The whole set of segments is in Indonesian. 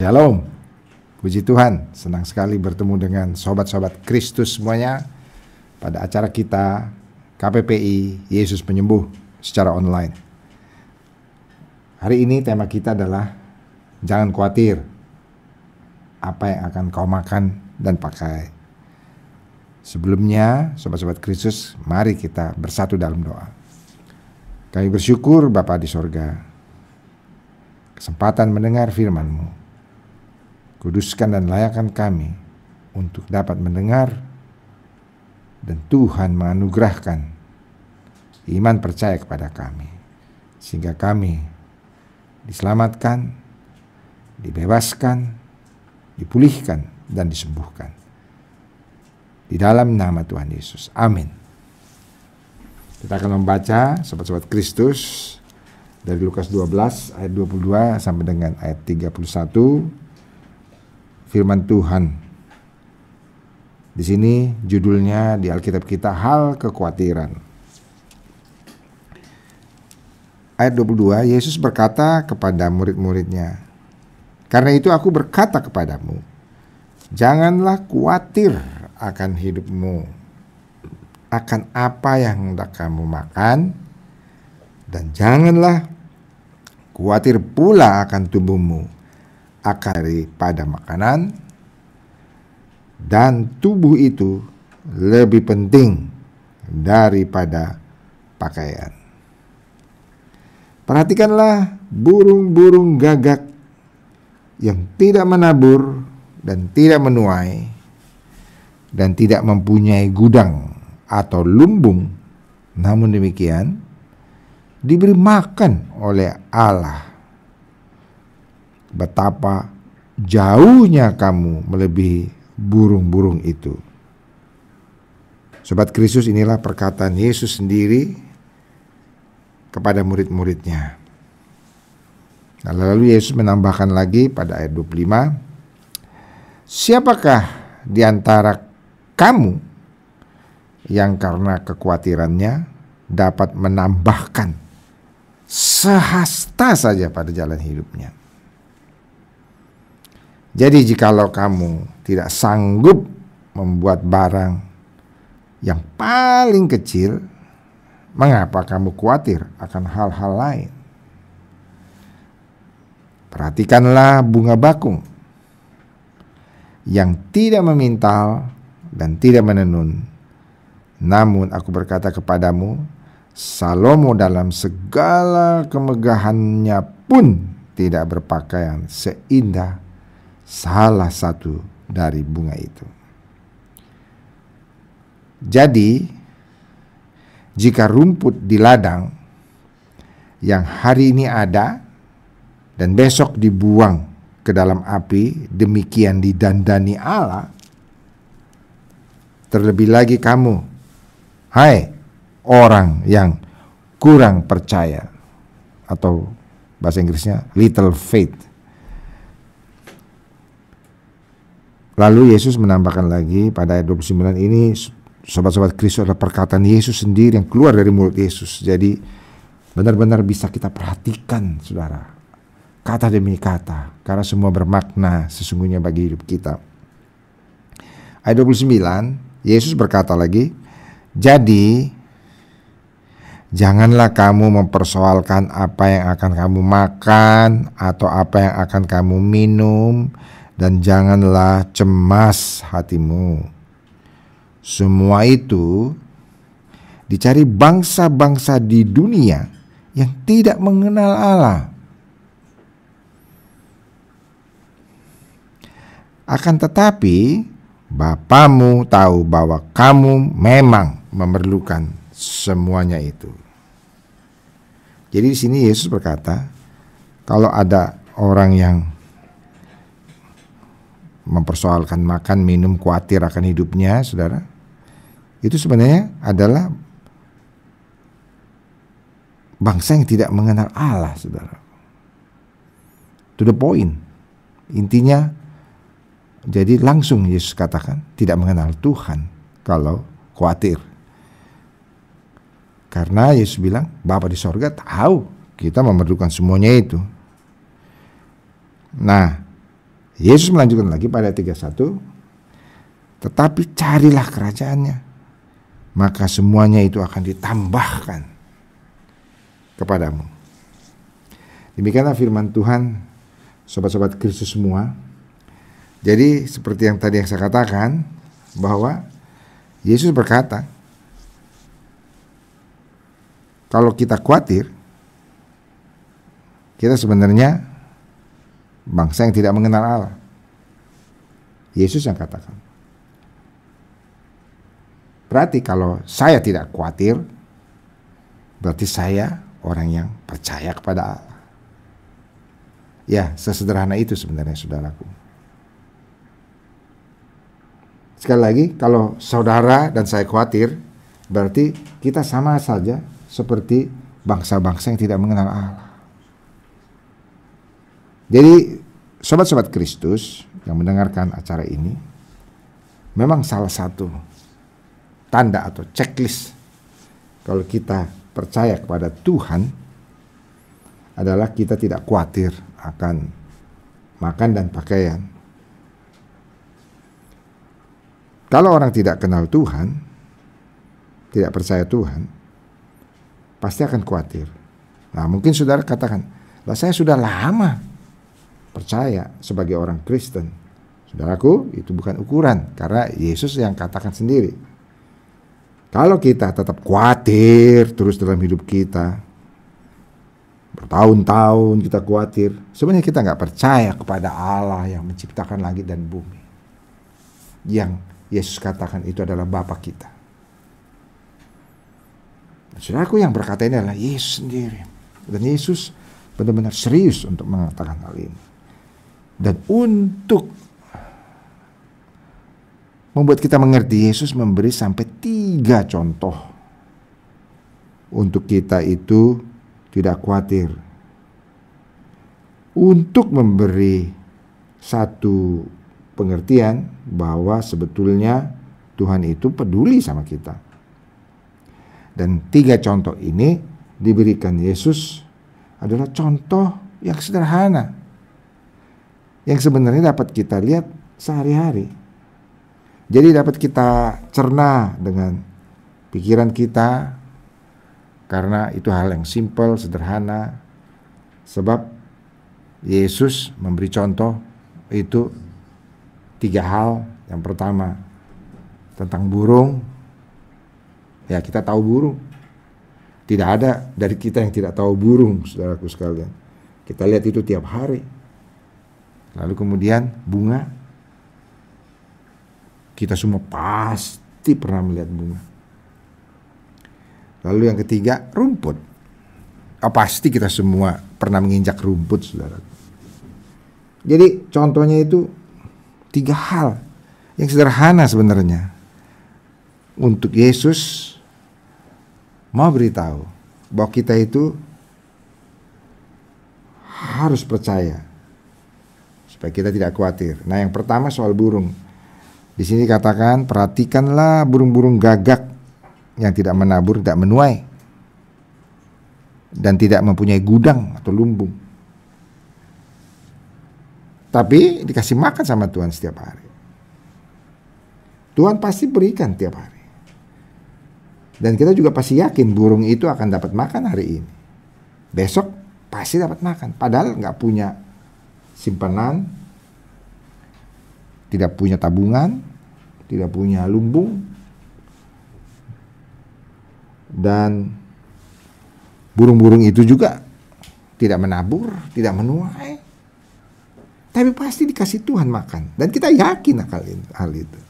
Shalom. Puji Tuhan, senang sekali bertemu dengan sobat-sobat Kristus semuanya pada acara kita KPPI Yesus Penyembuh secara online. Hari ini tema kita adalah jangan khawatir apa yang akan kau makan dan pakai. Sebelumnya, sobat-sobat Kristus, mari kita bersatu dalam doa. Kami bersyukur Bapa di sorga, kesempatan mendengar firman-Mu Kuduskan dan layakkan kami untuk dapat mendengar dan Tuhan menganugerahkan iman percaya kepada kami sehingga kami diselamatkan, dibebaskan, dipulihkan dan disembuhkan. Di dalam nama Tuhan Yesus. Amin. Kita akan membaca sobat-sobat Kristus dari Lukas 12 ayat 22 sampai dengan ayat 31 firman Tuhan. Di sini judulnya di Alkitab kita hal kekhawatiran. Ayat 22, Yesus berkata kepada murid-muridnya, Karena itu aku berkata kepadamu, janganlah khawatir akan hidupmu, akan apa yang hendak kamu makan, dan janganlah khawatir pula akan tubuhmu, akan daripada makanan dan tubuh itu lebih penting daripada pakaian. Perhatikanlah burung-burung gagak yang tidak menabur dan tidak menuai dan tidak mempunyai gudang atau lumbung, namun demikian diberi makan oleh Allah betapa jauhnya kamu melebihi burung-burung itu. Sobat Kristus inilah perkataan Yesus sendiri kepada murid-muridnya. Nah, lalu Yesus menambahkan lagi pada ayat 25, Siapakah di antara kamu yang karena kekhawatirannya dapat menambahkan sehasta saja pada jalan hidupnya? Jadi jikalau kamu tidak sanggup membuat barang yang paling kecil, mengapa kamu khawatir akan hal-hal lain? Perhatikanlah bunga bakung yang tidak memintal dan tidak menenun. Namun aku berkata kepadamu, Salomo dalam segala kemegahannya pun tidak berpakaian seindah salah satu dari bunga itu. Jadi, jika rumput di ladang yang hari ini ada dan besok dibuang ke dalam api, demikian didandani Allah, terlebih lagi kamu, hai orang yang kurang percaya, atau bahasa Inggrisnya little faith Lalu Yesus menambahkan lagi pada ayat 29 ini sobat-sobat Kristus adalah perkataan Yesus sendiri yang keluar dari mulut Yesus. Jadi benar-benar bisa kita perhatikan saudara. Kata demi kata. Karena semua bermakna sesungguhnya bagi hidup kita. Ayat 29 Yesus berkata lagi. Jadi janganlah kamu mempersoalkan apa yang akan kamu makan atau apa yang akan kamu minum dan janganlah cemas hatimu. Semua itu dicari bangsa-bangsa di dunia yang tidak mengenal Allah. Akan tetapi, Bapamu tahu bahwa kamu memang memerlukan semuanya itu. Jadi di sini Yesus berkata, kalau ada orang yang mempersoalkan makan, minum, khawatir akan hidupnya, saudara, itu sebenarnya adalah bangsa yang tidak mengenal Allah, saudara. To the point. Intinya, jadi langsung Yesus katakan tidak mengenal Tuhan kalau khawatir. Karena Yesus bilang, Bapa di sorga tahu kita memerlukan semuanya itu. Nah, Yesus melanjutkan lagi pada 31, tetapi carilah kerajaannya, maka semuanya itu akan ditambahkan kepadamu. Demikianlah firman Tuhan, sobat-sobat Kristus semua. Jadi seperti yang tadi yang saya katakan, bahwa Yesus berkata, kalau kita khawatir, kita sebenarnya bangsa yang tidak mengenal Allah. Yesus yang katakan. Berarti kalau saya tidak khawatir, berarti saya orang yang percaya kepada Allah. Ya, sesederhana itu sebenarnya saudaraku. Sekali lagi, kalau saudara dan saya khawatir, berarti kita sama saja seperti bangsa-bangsa yang tidak mengenal Allah. Jadi sobat-sobat Kristus yang mendengarkan acara ini memang salah satu tanda atau checklist kalau kita percaya kepada Tuhan adalah kita tidak khawatir akan makan dan pakaian. Kalau orang tidak kenal Tuhan, tidak percaya Tuhan, pasti akan khawatir. Nah, mungkin saudara katakan, lah saya sudah lama percaya sebagai orang Kristen. Saudaraku, itu bukan ukuran karena Yesus yang katakan sendiri. Kalau kita tetap khawatir terus dalam hidup kita, bertahun-tahun kita khawatir, sebenarnya kita nggak percaya kepada Allah yang menciptakan langit dan bumi. Yang Yesus katakan itu adalah Bapa kita. Saudaraku yang berkata ini adalah Yesus sendiri. Dan Yesus benar-benar serius untuk mengatakan hal ini. Dan untuk membuat kita mengerti, Yesus memberi sampai tiga contoh untuk kita itu tidak khawatir. Untuk memberi satu pengertian bahwa sebetulnya Tuhan itu peduli sama kita. Dan tiga contoh ini diberikan Yesus adalah contoh yang sederhana yang sebenarnya dapat kita lihat sehari-hari. Jadi dapat kita cerna dengan pikiran kita karena itu hal yang simpel, sederhana. Sebab Yesus memberi contoh itu tiga hal. Yang pertama tentang burung. Ya kita tahu burung. Tidak ada dari kita yang tidak tahu burung, saudaraku sekalian. Kita lihat itu tiap hari Lalu kemudian bunga. Kita semua pasti pernah melihat bunga. Lalu yang ketiga, rumput. Oh, pasti kita semua pernah menginjak rumput, saudara. Jadi contohnya itu tiga hal yang sederhana sebenarnya. Untuk Yesus mau beritahu bahwa kita itu harus percaya supaya kita tidak khawatir. Nah, yang pertama soal burung. Di sini katakan perhatikanlah burung-burung gagak yang tidak menabur, tidak menuai dan tidak mempunyai gudang atau lumbung. Tapi dikasih makan sama Tuhan setiap hari. Tuhan pasti berikan tiap hari. Dan kita juga pasti yakin burung itu akan dapat makan hari ini. Besok pasti dapat makan. Padahal nggak punya simpanan, tidak punya tabungan, tidak punya lumbung, dan burung-burung itu juga tidak menabur, tidak menuai, tapi pasti dikasih Tuhan makan, dan kita yakin hal itu.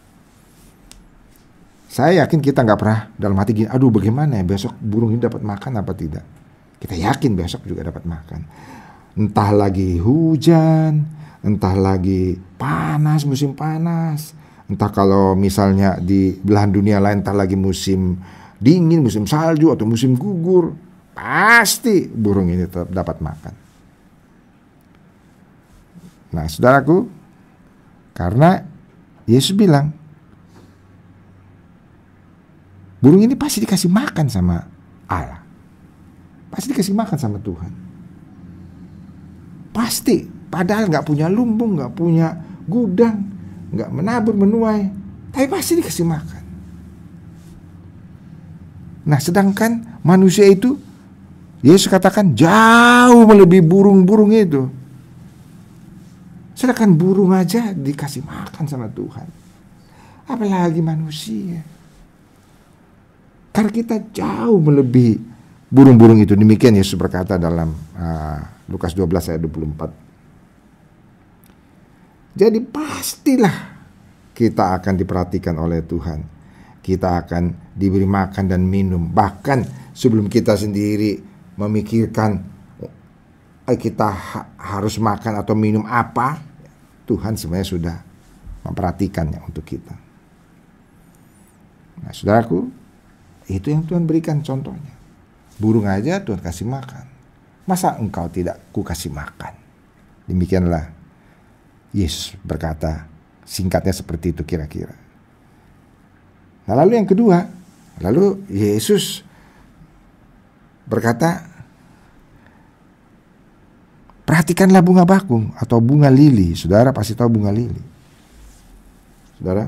Saya yakin kita nggak pernah dalam hati gini, aduh bagaimana ya besok burung ini dapat makan apa tidak. Kita yakin besok juga dapat makan entah lagi hujan, entah lagi panas, musim panas, entah kalau misalnya di belahan dunia lain entah lagi musim dingin, musim salju atau musim gugur, pasti burung ini tetap dapat makan. Nah, saudaraku, karena Yesus bilang, burung ini pasti dikasih makan sama Allah. Pasti dikasih makan sama Tuhan. Pasti padahal nggak punya lumbung, nggak punya gudang, nggak menabur menuai, tapi pasti dikasih makan. Nah, sedangkan manusia itu Yesus katakan jauh melebihi burung-burung itu. Sedangkan burung aja dikasih makan sama Tuhan. Apalagi manusia. Karena kita jauh melebihi burung-burung itu. Demikian Yesus berkata dalam uh, Lukas 12 ayat 24. Jadi pastilah kita akan diperhatikan oleh Tuhan. Kita akan diberi makan dan minum. Bahkan sebelum kita sendiri memikirkan eh, kita ha harus makan atau minum apa, Tuhan sebenarnya sudah memperhatikannya untuk kita. Nah, saudaraku, itu yang Tuhan berikan contohnya. Burung aja Tuhan kasih makan. Masa engkau tidak ku kasih makan? Demikianlah Yesus berkata, singkatnya seperti itu kira-kira. Nah, lalu yang kedua, lalu Yesus berkata, perhatikanlah bunga bakung atau bunga lili. Saudara pasti tahu bunga lili. Saudara,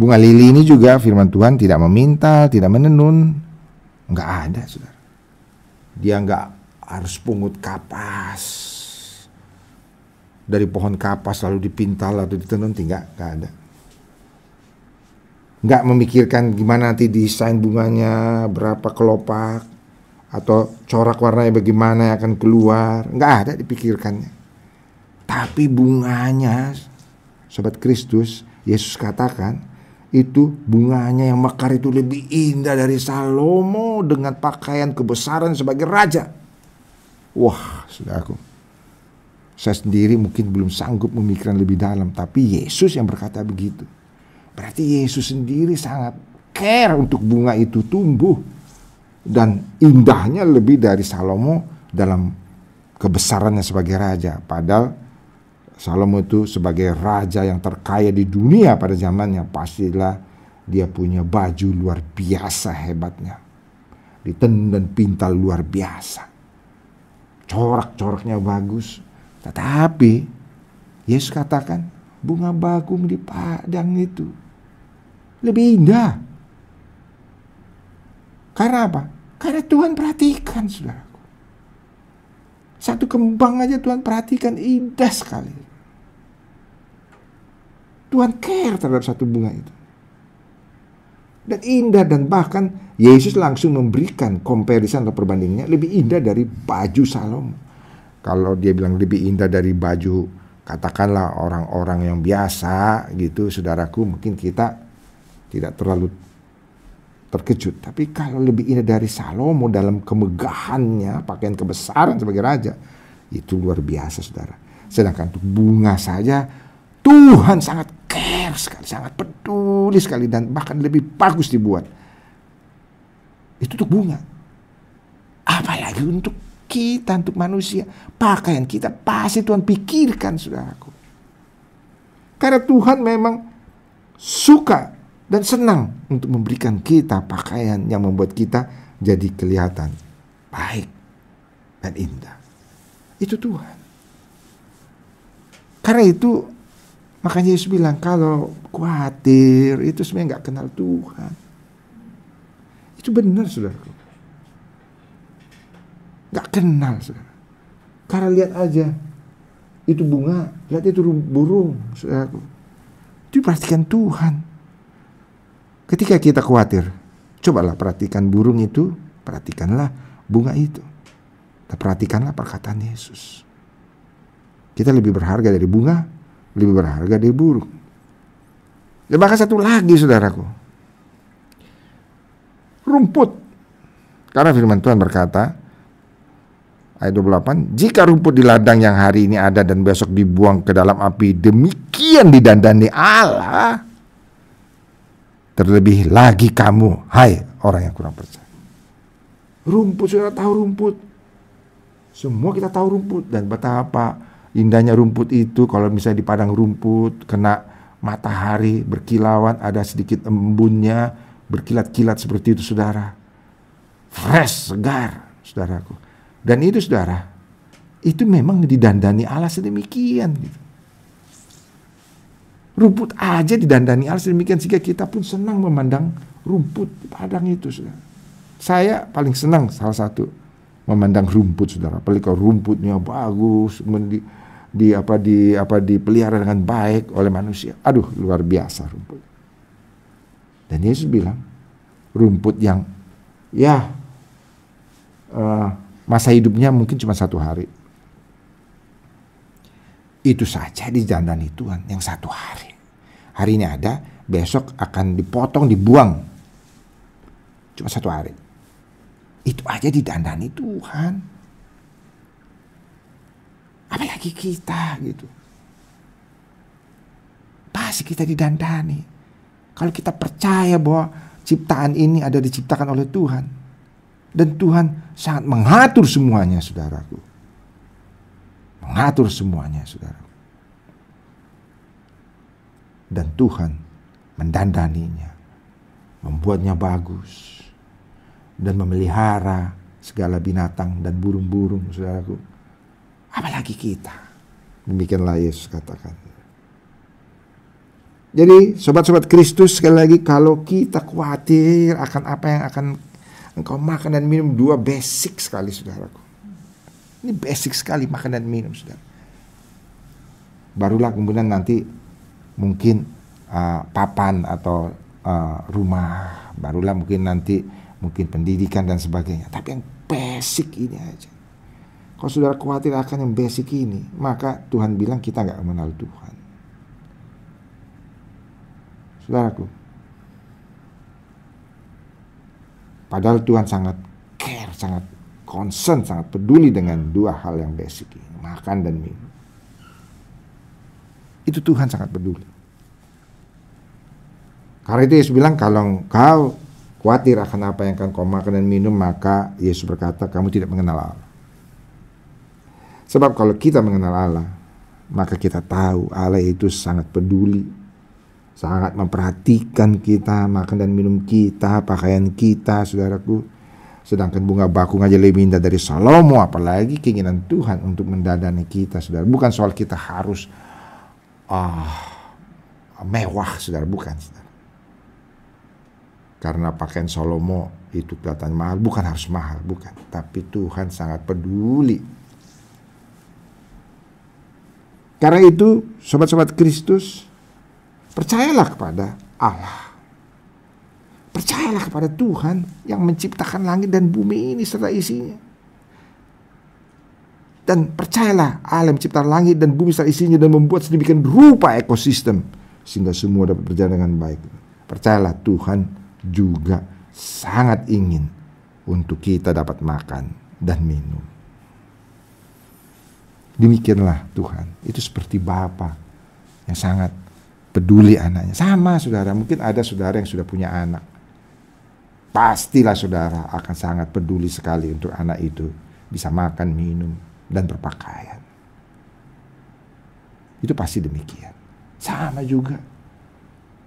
Bunga lili ini juga firman Tuhan tidak meminta, tidak menenun. Enggak ada, saudara. Dia enggak harus pungut kapas. Dari pohon kapas lalu dipintal atau ditenun, tidak, enggak ada. Enggak memikirkan gimana nanti desain bunganya, berapa kelopak, atau corak warnanya bagaimana yang akan keluar. Enggak ada dipikirkannya. Tapi bunganya, Sobat Kristus, Yesus katakan, itu bunganya yang mekar itu lebih indah dari Salomo dengan pakaian kebesaran sebagai raja. Wah, saudaraku. Saya sendiri mungkin belum sanggup memikirkan lebih dalam, tapi Yesus yang berkata begitu. Berarti Yesus sendiri sangat care untuk bunga itu tumbuh dan indahnya lebih dari Salomo dalam kebesarannya sebagai raja. Padahal Salomo itu sebagai raja yang terkaya di dunia pada zamannya pastilah dia punya baju luar biasa hebatnya. Ditenun dan pintal luar biasa. Corak-coraknya bagus. Tetapi Yesus katakan bunga bagum di padang itu lebih indah. Karena apa? Karena Tuhan perhatikan saudaraku. Satu kembang aja Tuhan perhatikan indah sekali. Tuhan care terhadap satu bunga itu. Dan indah dan bahkan Yesus langsung memberikan comparison atau perbandingannya lebih indah dari baju Salomo. Kalau dia bilang lebih indah dari baju katakanlah orang-orang yang biasa gitu saudaraku mungkin kita tidak terlalu terkejut. Tapi kalau lebih indah dari Salomo dalam kemegahannya, pakaian kebesaran sebagai raja, itu luar biasa saudara. Sedangkan untuk bunga saja Tuhan sangat care sekali, sangat peduli sekali dan bahkan lebih bagus dibuat. Itu untuk bunga. Apalagi untuk kita, untuk manusia. Pakaian kita pasti Tuhan pikirkan, saudaraku. Karena Tuhan memang suka dan senang untuk memberikan kita pakaian yang membuat kita jadi kelihatan baik dan indah. Itu Tuhan. Karena itu Makanya Yesus bilang kalau khawatir itu sebenarnya nggak kenal Tuhan. Itu benar saudara. Nggak kenal saudara. Karena lihat aja itu bunga, lihat itu burung saudara. Itu perhatikan Tuhan. Ketika kita khawatir, cobalah perhatikan burung itu, perhatikanlah bunga itu. Perhatikanlah perkataan Yesus. Kita lebih berharga dari bunga, lebih berharga dari burung. Dan bahkan satu lagi saudaraku. Rumput. Karena firman Tuhan berkata, ayat 28, jika rumput di ladang yang hari ini ada dan besok dibuang ke dalam api, demikian didandani Allah. Terlebih lagi kamu, hai orang yang kurang percaya. Rumput, sudah tahu rumput. Semua kita tahu rumput dan betapa indahnya rumput itu kalau misalnya di padang rumput kena matahari berkilauan ada sedikit embunnya berkilat-kilat seperti itu saudara fresh segar saudaraku Dan itu saudara, itu memang didandani Allah sedemikian. Gitu. Rumput aja didandani Allah sedemikian sehingga kita pun senang memandang rumput padang itu. Saudara. Saya paling senang salah satu memandang rumput saudara. Apalagi kalau rumputnya bagus, di, di apa di apa dipelihara dengan baik oleh manusia. Aduh, luar biasa rumput. Dan Yesus bilang, rumput yang ya uh, masa hidupnya mungkin cuma satu hari. Itu saja di dijandani Tuhan yang satu hari. Hari ini ada, besok akan dipotong, dibuang. Cuma satu hari. Itu aja didandani Tuhan. Apalagi kita gitu. Pasti kita didandani. Kalau kita percaya bahwa ciptaan ini ada diciptakan oleh Tuhan. Dan Tuhan sangat mengatur semuanya, saudaraku. Mengatur semuanya, saudara. Dan Tuhan mendandaninya, membuatnya bagus, dan memelihara segala binatang dan burung-burung, saudaraku. Apalagi kita. Demikianlah Yesus katakan. Jadi sobat-sobat Kristus sekali lagi kalau kita khawatir akan apa yang akan engkau makan dan minum dua basic sekali saudaraku. Ini basic sekali makan dan minum saudara. Barulah kemudian nanti mungkin uh, papan atau uh, rumah, barulah mungkin nanti mungkin pendidikan dan sebagainya. Tapi yang basic ini aja. Kalau saudara khawatir akan yang basic ini, maka Tuhan bilang kita nggak mengenal Tuhan. Saudaraku. Padahal Tuhan sangat care, sangat concern, sangat peduli dengan dua hal yang basic ini, makan dan minum. Itu Tuhan sangat peduli. Karena itu Yesus bilang kalau kau khawatir akan apa yang akan kau makan dan minum, maka Yesus berkata kamu tidak mengenal Allah. Sebab kalau kita mengenal Allah, maka kita tahu Allah itu sangat peduli sangat memperhatikan kita, makan dan minum kita, pakaian kita, saudaraku. Sedangkan bunga bakung aja lebih indah dari Salomo, apalagi keinginan Tuhan untuk mendadani kita, saudara. Bukan soal kita harus uh, mewah, saudara, bukan. Saudara. Karena pakaian Salomo itu kelihatan mahal, bukan harus mahal, bukan. Tapi Tuhan sangat peduli. Karena itu, sobat-sobat Kristus, Percayalah kepada Allah. Percayalah kepada Tuhan yang menciptakan langit dan bumi ini serta isinya. Dan percayalah Allah menciptakan langit dan bumi serta isinya dan membuat sedemikian rupa ekosistem sehingga semua dapat berjalan dengan baik. Percayalah Tuhan juga sangat ingin untuk kita dapat makan dan minum. Demikianlah Tuhan. Itu seperti Bapa yang sangat peduli anaknya. Sama saudara, mungkin ada saudara yang sudah punya anak. Pastilah saudara akan sangat peduli sekali untuk anak itu bisa makan, minum, dan berpakaian. Itu pasti demikian. Sama juga.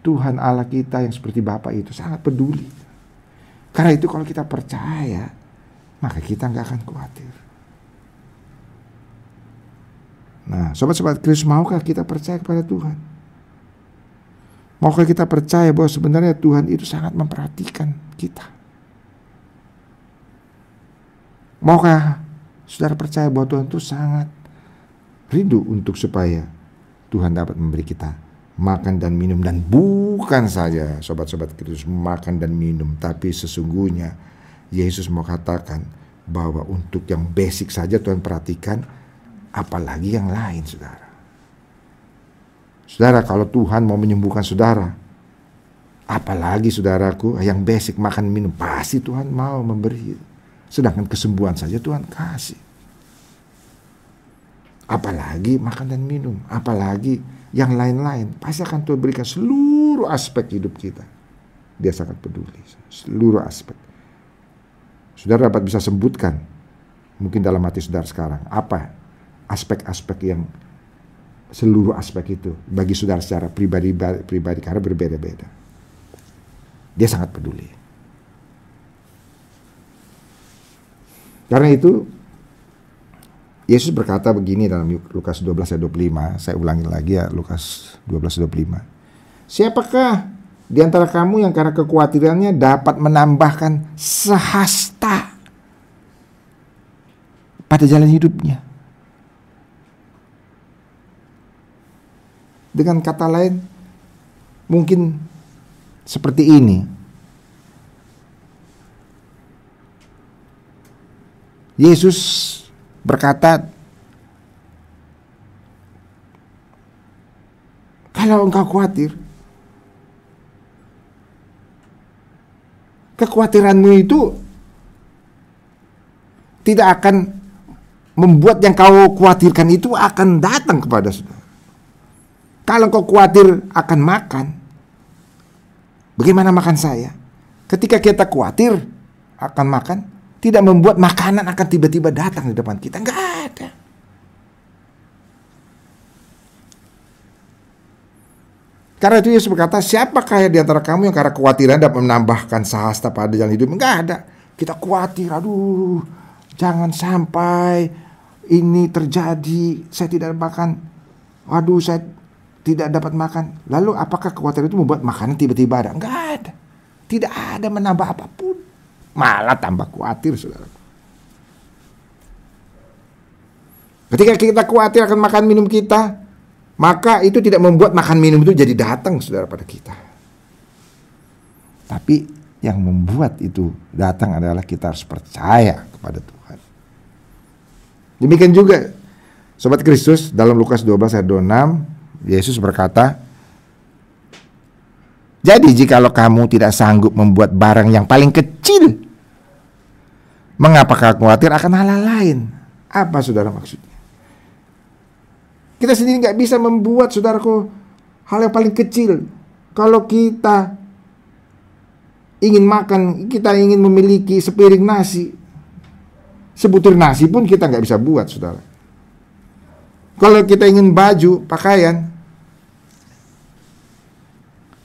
Tuhan Allah kita yang seperti Bapak itu sangat peduli. Karena itu kalau kita percaya, maka kita nggak akan khawatir. Nah, sobat-sobat Kristus, maukah kita percaya kepada Tuhan? Maukah kita percaya bahwa sebenarnya Tuhan itu sangat memperhatikan kita? Maukah saudara percaya bahwa Tuhan itu sangat rindu untuk supaya Tuhan dapat memberi kita makan dan minum dan bukan saja sobat-sobat Kristus makan dan minum tapi sesungguhnya Yesus mau katakan bahwa untuk yang basic saja Tuhan perhatikan apalagi yang lain saudara Saudara, kalau Tuhan mau menyembuhkan saudara, apalagi saudaraku yang basic makan minum, pasti Tuhan mau memberi. Sedangkan kesembuhan saja Tuhan kasih. Apalagi makan dan minum, apalagi yang lain-lain, pasti akan Tuhan berikan seluruh aspek hidup kita. Dia sangat peduli, seluruh aspek. Saudara dapat bisa sebutkan, mungkin dalam hati saudara sekarang, apa aspek-aspek yang seluruh aspek itu bagi saudara secara pribadi pribadi karena berbeda-beda. Dia sangat peduli. Karena itu Yesus berkata begini dalam Lukas 12 ayat 25. Saya ulangi lagi ya Lukas 12 ayat 25. Siapakah di antara kamu yang karena kekhawatirannya dapat menambahkan sehasta pada jalan hidupnya? Dengan kata lain, mungkin seperti ini. Yesus berkata, "Kalau engkau khawatir, kekhawatiranmu itu tidak akan membuat yang kau khawatirkan itu akan datang kepada. Kalau kau khawatir akan makan, bagaimana makan saya? Ketika kita khawatir akan makan, tidak membuat makanan akan tiba-tiba datang di depan kita. Enggak ada. Karena itu Yesus berkata, siapakah di antara kamu yang karena kekhawatiran dapat menambahkan sahasta pada jalan hidup? Enggak ada. Kita khawatir, aduh, jangan sampai ini terjadi, saya tidak makan. Waduh, saya tidak dapat makan. Lalu apakah kekhawatiran itu membuat makanan tiba-tiba ada? Enggak ada. Tidak ada menambah apa pun. Malah tambah khawatir saudara. Ketika kita khawatir akan makan minum kita, maka itu tidak membuat makan minum itu jadi datang saudara pada kita. Tapi yang membuat itu datang adalah kita harus percaya kepada Tuhan. Demikian juga Sobat Kristus dalam Lukas 12 ayat 26 Yesus berkata Jadi jikalau kamu tidak sanggup membuat barang yang paling kecil Mengapakah khawatir akan hal, -hal lain? Apa saudara maksudnya? Kita sendiri nggak bisa membuat saudaraku hal yang paling kecil. Kalau kita ingin makan, kita ingin memiliki sepiring nasi, sebutir nasi pun kita nggak bisa buat, saudara. Kalau kita ingin baju, pakaian,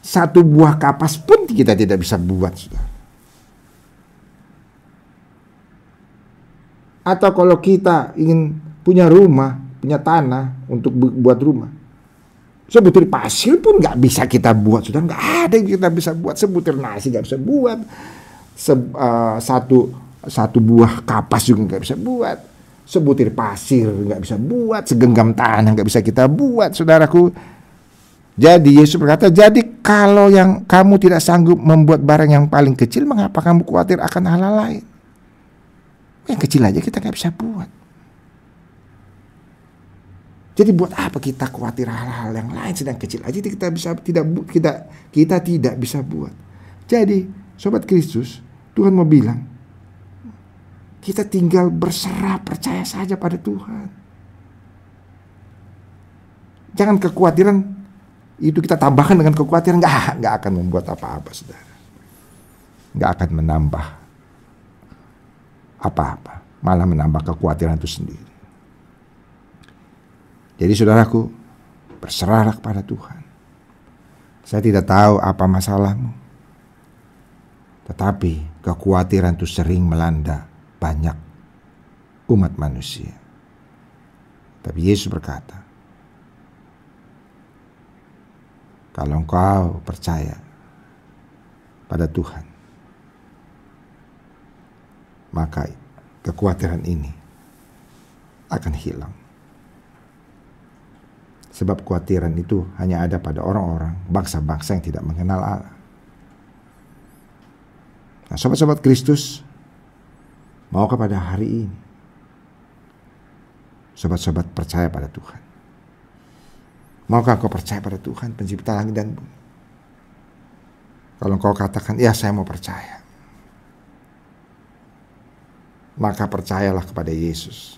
satu buah kapas pun kita tidak bisa buat, saudara. Atau kalau kita ingin punya rumah, punya tanah untuk buat rumah. Sebutir pasir pun nggak bisa kita buat, sudah nggak ada yang kita bisa buat. Sebutir nasi nggak bisa buat. Se, uh, satu satu buah kapas juga nggak bisa buat. Sebutir pasir nggak bisa buat. Segenggam tanah nggak bisa kita buat, saudaraku. Jadi Yesus berkata, jadi kalau yang kamu tidak sanggup membuat barang yang paling kecil, mengapa kamu khawatir akan hal-hal lain? Yang kecil aja kita nggak bisa buat. Jadi buat apa kita khawatir hal-hal yang lain sedang kecil aja kita bisa tidak kita kita tidak bisa buat. Jadi sobat Kristus, Tuhan mau bilang kita tinggal berserah percaya saja pada Tuhan. Jangan kekhawatiran itu kita tambahkan dengan kekhawatiran nggak nggak akan membuat apa-apa saudara. Nggak akan menambah apa-apa, malah menambah kekhawatiran itu sendiri. Jadi saudaraku, berserahlah kepada Tuhan. Saya tidak tahu apa masalahmu. Tetapi kekhawatiran itu sering melanda banyak umat manusia. Tapi Yesus berkata, kalau engkau percaya pada Tuhan, maka kekhawatiran ini akan hilang. Sebab kekhawatiran itu hanya ada pada orang-orang, bangsa-bangsa yang tidak mengenal Allah. Nah, sobat-sobat Kristus, mau kepada hari ini, sobat-sobat percaya pada Tuhan. Maukah kau percaya pada Tuhan, pencipta langit dan bumi? Kalau kau katakan, ya saya mau percaya maka percayalah kepada Yesus.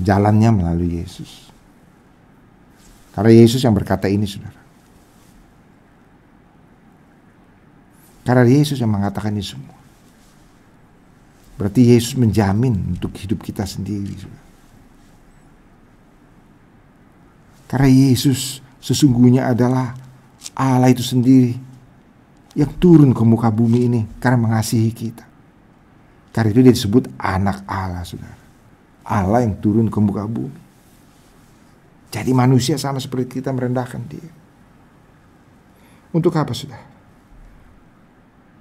Jalannya melalui Yesus. Karena Yesus yang berkata ini, saudara. Karena Yesus yang mengatakan ini semua. Berarti Yesus menjamin untuk hidup kita sendiri. Saudara. Karena Yesus sesungguhnya adalah Allah itu sendiri yang turun ke muka bumi ini karena mengasihi kita. Karena itu dia disebut anak Allah, saudara. Allah yang turun ke muka bumi. Jadi manusia sama seperti kita merendahkan dia. Untuk apa sudah?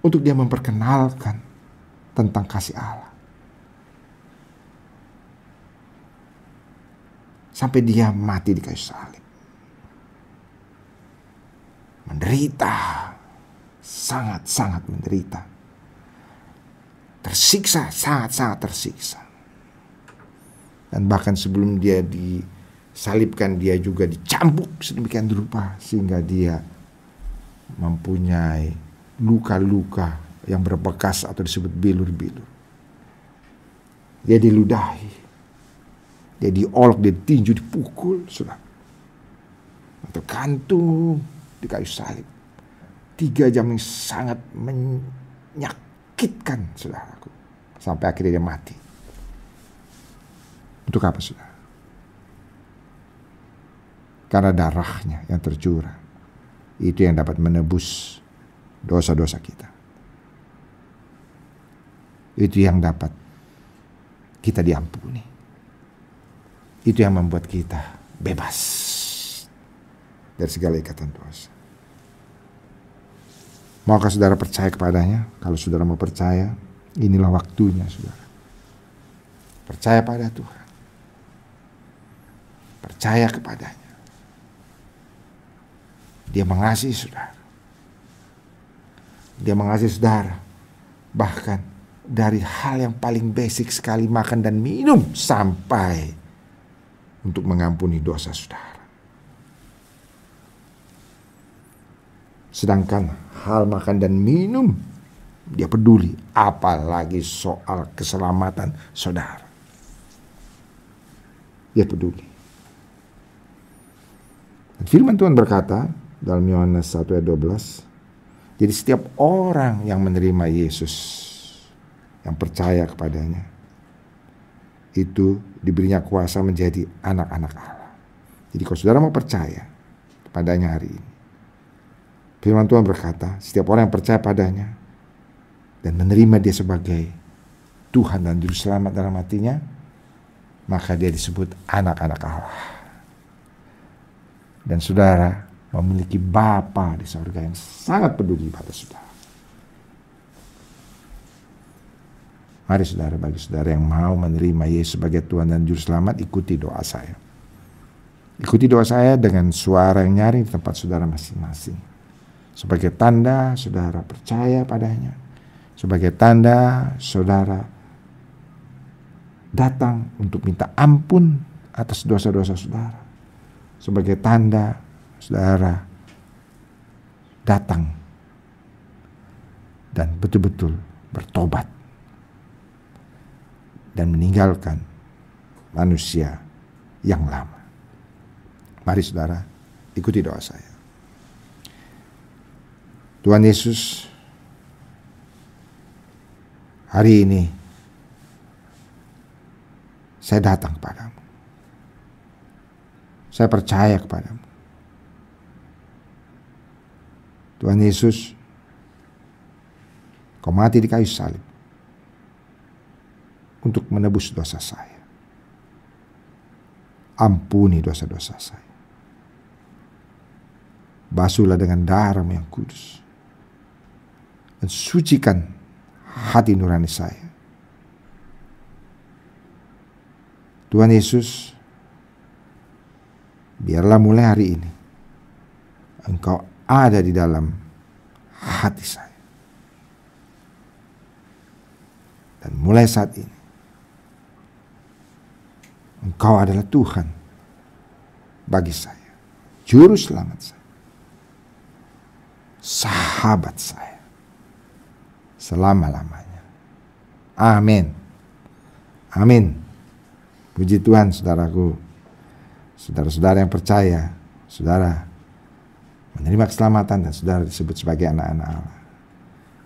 Untuk dia memperkenalkan tentang kasih Allah. Sampai dia mati di kayu salib. Menderita. Sangat-sangat menderita. Tersiksa, sangat-sangat tersiksa. Dan bahkan sebelum dia disalibkan dia juga dicambuk sedemikian rupa sehingga dia mempunyai luka-luka yang berbekas atau disebut bilur-bilur. Dia diludahi. Dia diolok, dia ditinju, dipukul, sudah. Atau kantung di kayu salib. Tiga jam yang sangat menyakitkan, saudaraku. Sampai akhirnya dia mati. Untuk apa, saudara? Karena darahnya yang tercurah. Itu yang dapat menebus dosa-dosa kita. Itu yang dapat kita diampuni. Itu yang membuat kita bebas dari segala ikatan dosa. Maukah saudara percaya kepadanya? Kalau saudara mau percaya, inilah waktunya saudara. Percaya pada Tuhan. Percaya kepadanya. Dia mengasihi saudara. Dia mengasihi saudara. Bahkan dari hal yang paling basic sekali makan dan minum sampai untuk mengampuni dosa saudara. Sedangkan hal makan dan minum dia peduli apalagi soal keselamatan saudara. Dia peduli. Firman Tuhan berkata dalam Yohanes 1 ayat 12 jadi setiap orang yang menerima Yesus, yang percaya kepadanya, itu diberinya kuasa menjadi anak-anak Allah. Jadi kalau saudara mau percaya kepadanya hari ini, firman Tuhan berkata, setiap orang yang percaya padanya dan menerima dia sebagai Tuhan dan Juru Selamat dalam hatinya, maka dia disebut anak-anak Allah. Dan saudara, memiliki Bapa di surga yang sangat peduli pada saudara. Mari saudara, bagi saudara yang mau menerima Yesus sebagai Tuhan dan Juru Selamat, ikuti doa saya. Ikuti doa saya dengan suara yang nyaring di tempat saudara masing-masing. Sebagai tanda saudara percaya padanya. Sebagai tanda saudara datang untuk minta ampun atas dosa-dosa saudara. Sebagai tanda saudara datang dan betul-betul bertobat dan meninggalkan manusia yang lama. Mari saudara, ikuti doa saya. Tuhan Yesus, hari ini saya datang kepadamu. Saya percaya kepadamu. Tuhan Yesus, kau mati di kayu salib untuk menebus dosa saya. Ampuni dosa-dosa saya. Basuhlah dengan darah yang kudus. Dan sucikan hati nurani saya. Tuhan Yesus, biarlah mulai hari ini Engkau ada di dalam hati saya. Dan mulai saat ini, Engkau adalah Tuhan bagi saya, juru selamat saya, sahabat saya, selama-lamanya. Amin. Amin. Puji Tuhan, saudaraku, saudara-saudara yang percaya, saudara menerima keselamatan dan saudara disebut sebagai anak-anak Allah.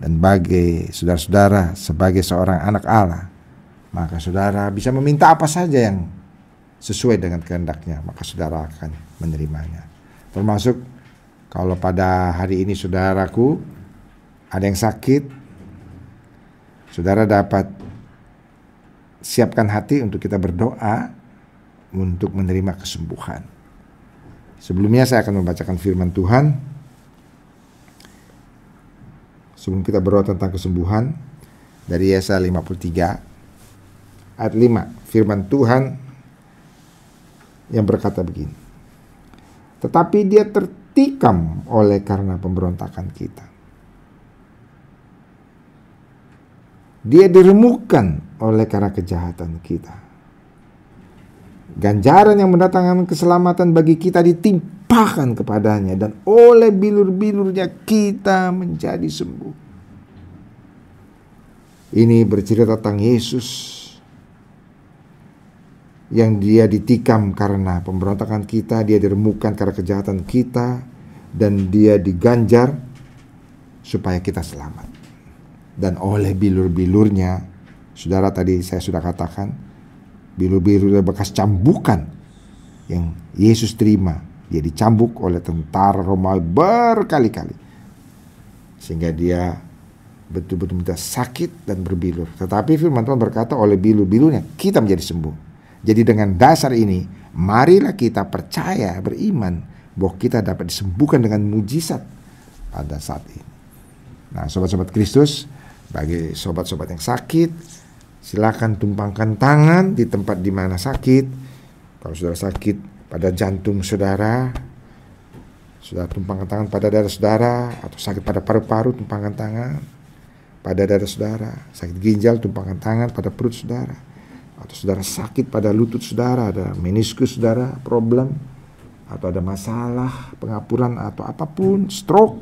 Dan bagi saudara-saudara sebagai seorang anak Allah, maka saudara bisa meminta apa saja yang sesuai dengan kehendaknya, maka saudara akan menerimanya. Termasuk kalau pada hari ini saudaraku ada yang sakit, saudara dapat siapkan hati untuk kita berdoa untuk menerima kesembuhan. Sebelumnya saya akan membacakan firman Tuhan. Sebelum kita berdoa tentang kesembuhan dari Yesaya 53 ayat 5, firman Tuhan yang berkata begini. Tetapi dia tertikam oleh karena pemberontakan kita. Dia diremukkan oleh karena kejahatan kita. Ganjaran yang mendatangkan keselamatan bagi kita ditimpakan kepadanya dan oleh bilur-bilurnya kita menjadi sembuh. Ini bercerita tentang Yesus yang dia ditikam karena pemberontakan kita, dia diremukkan karena kejahatan kita, dan dia diganjar supaya kita selamat. Dan oleh bilur-bilurnya saudara tadi saya sudah katakan bilur-bilur bekas cambukan yang Yesus terima. Dia dicambuk oleh tentara Romawi berkali-kali. Sehingga dia betul-betul minta sakit dan berbilur. Tetapi firman Tuhan berkata oleh bilur-bilurnya kita menjadi sembuh jadi dengan dasar ini marilah kita percaya beriman bahwa kita dapat disembuhkan dengan mujizat pada saat ini nah sobat-sobat Kristus bagi sobat-sobat yang sakit, silakan tumpangkan tangan di tempat di mana sakit. Kalau sudah sakit pada jantung saudara, sudah tumpangkan tangan pada dada saudara, atau sakit pada paru-paru, tumpangkan tangan pada dada saudara. Sakit ginjal, tumpangkan tangan pada perut saudara. Atau saudara sakit pada lutut saudara, ada meniskus saudara, problem, atau ada masalah pengapuran atau apa pun, stroke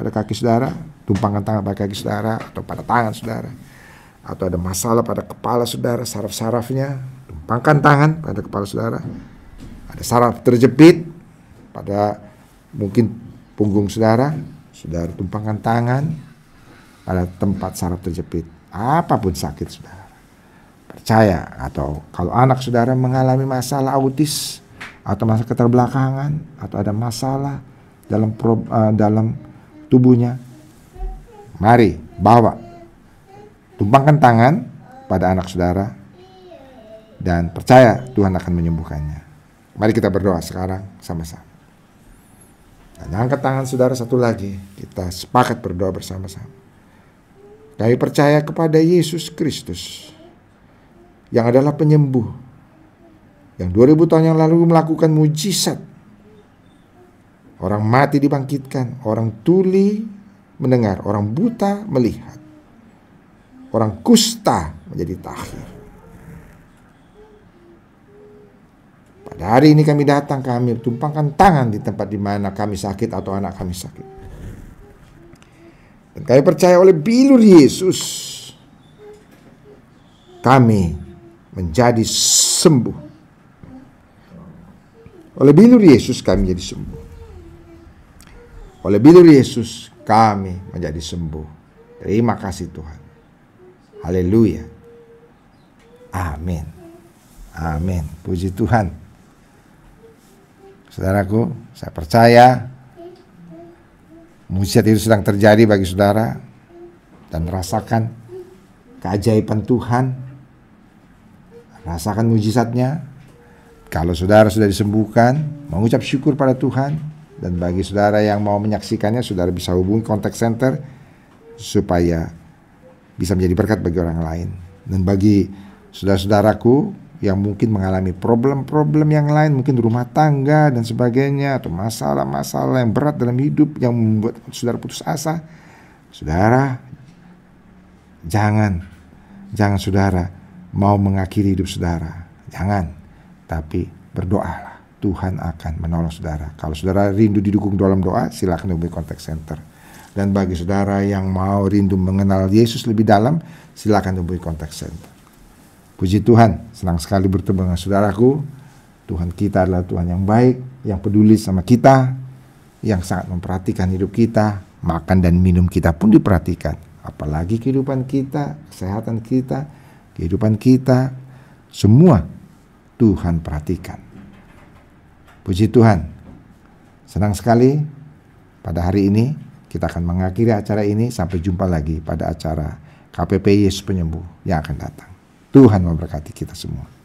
pada kaki saudara, tumpangkan tangan pada kaki saudara atau pada tangan saudara. Atau ada masalah pada kepala saudara saraf-sarafnya tumpangkan tangan pada kepala saudara. Ada saraf terjepit pada mungkin punggung saudara saudara tumpangkan tangan pada tempat saraf terjepit. Apa pun sakit saudara percaya atau kalau anak saudara mengalami masalah autis atau masalah keterbelakangan atau ada masalah dalam pro, uh, dalam tubuhnya Mari bawa. Tumpangkan tangan pada anak saudara dan percaya Tuhan akan menyembuhkannya. Mari kita berdoa sekarang sama-sama. Dan angkat tangan saudara satu lagi. Kita sepakat berdoa bersama-sama. Kami percaya kepada Yesus Kristus yang adalah penyembuh. Yang 2000 tahun yang lalu melakukan mujizat. Orang mati dibangkitkan, orang tuli mendengar, orang buta melihat, orang kusta menjadi tahir. Pada hari ini kami datang, kami tumpangkan tangan di tempat di mana kami sakit atau anak kami sakit. Dan kami percaya oleh bilur Yesus, kami menjadi sembuh. Oleh bilur Yesus kami menjadi sembuh. Oleh bilur Yesus kami menjadi sembuh. Terima kasih Tuhan. Haleluya. Amin. Amin. Puji Tuhan. Saudaraku, saya percaya mujizat itu sedang terjadi bagi saudara dan rasakan keajaiban Tuhan. Rasakan mujizatnya. Kalau saudara sudah disembuhkan, mengucap syukur pada Tuhan, dan bagi saudara yang mau menyaksikannya, saudara bisa hubungi kontak center supaya bisa menjadi berkat bagi orang lain. Dan bagi saudara-saudaraku yang mungkin mengalami problem-problem yang lain, mungkin rumah tangga dan sebagainya, atau masalah-masalah yang berat dalam hidup yang membuat saudara putus asa, saudara jangan, jangan saudara mau mengakhiri hidup saudara, jangan, tapi berdoalah Tuhan akan menolong saudara. Kalau saudara rindu didukung dalam doa, silakan hubungi kontak center. Dan bagi saudara yang mau rindu mengenal Yesus lebih dalam, silakan hubungi kontak center. Puji Tuhan, senang sekali bertemu dengan saudaraku. Tuhan kita adalah Tuhan yang baik, yang peduli sama kita, yang sangat memperhatikan hidup kita, makan dan minum kita pun diperhatikan. Apalagi kehidupan kita, kesehatan kita, kehidupan kita, semua Tuhan perhatikan. Puji Tuhan. Senang sekali pada hari ini kita akan mengakhiri acara ini sampai jumpa lagi pada acara KPP Yesus Penyembuh yang akan datang. Tuhan memberkati kita semua.